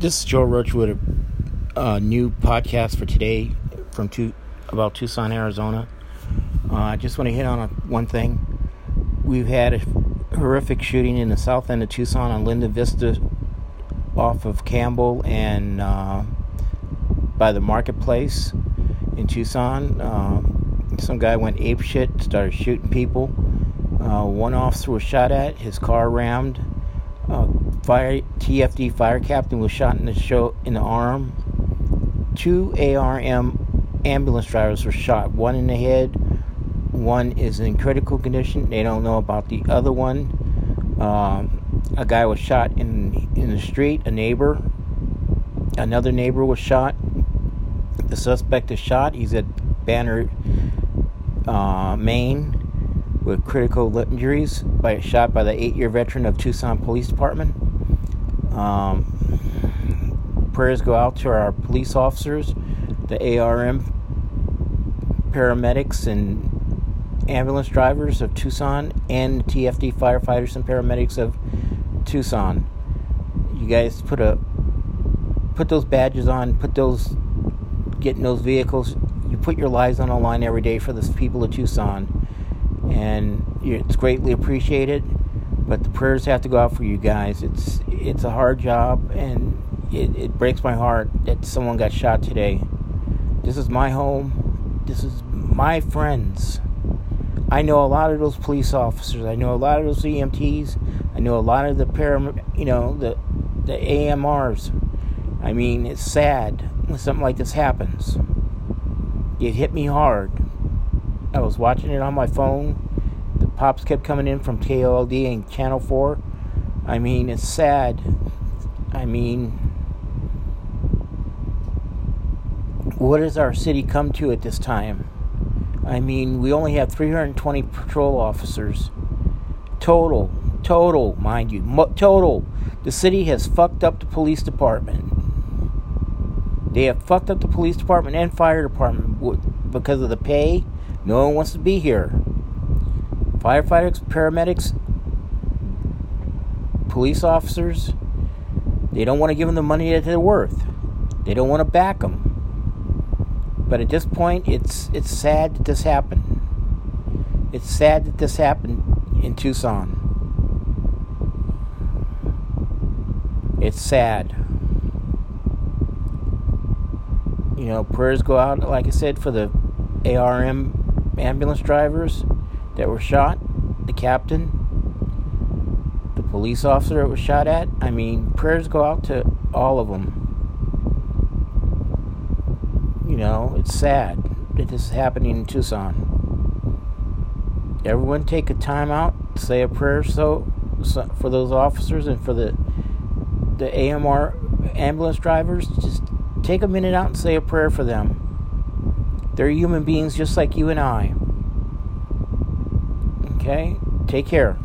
This is Joe Roach with a uh, new podcast for today from two, about Tucson, Arizona. Uh, I just want to hit on a, one thing. We've had a horrific shooting in the south end of Tucson on Linda Vista off of Campbell and uh, by the marketplace in Tucson. Uh, some guy went ape shit, started shooting people. Uh, one officer was shot at, his car rammed. Fire TFD fire captain was shot in the show in the arm. Two ARM ambulance drivers were shot. One in the head. One is in critical condition. They don't know about the other one. Um, a guy was shot in in the street. A neighbor. Another neighbor was shot. The suspect is shot. He's at Banner, uh, Main with critical injuries by shot by the eight-year veteran of Tucson Police Department. Um, prayers go out to our police officers, the ARM paramedics and ambulance drivers of Tucson, and the TFD firefighters and paramedics of Tucson. You guys put a put those badges on, put those getting those vehicles. You put your lives on the line every day for the people of Tucson and it's greatly appreciated. But the prayers have to go out for you guys. It's it's a hard job, and it, it breaks my heart that someone got shot today. This is my home. This is my friends. I know a lot of those police officers. I know a lot of those EMTs. I know a lot of the param, you know, the the AMRs. I mean, it's sad when something like this happens. It hit me hard. I was watching it on my phone. Pops kept coming in from KOLD and Channel 4. I mean, it's sad. I mean, what does our city come to at this time? I mean, we only have 320 patrol officers. Total, total, mind you, mo- total. The city has fucked up the police department. They have fucked up the police department and fire department because of the pay no one wants to be here. Firefighters, paramedics, police officers, they don't want to give them the money that they're worth. They don't want to back them. But at this point, it's it's sad that this happened. It's sad that this happened in Tucson. It's sad. You know, prayers go out, like I said, for the ARM ambulance drivers that were shot, the captain, the police officer that was shot at. I mean, prayers go out to all of them. You know, it's sad that this is happening in Tucson. Everyone take a time out, say a prayer so, so for those officers and for the the AMR ambulance drivers. Just take a minute out and say a prayer for them. They're human beings just like you and I. Okay? Take care.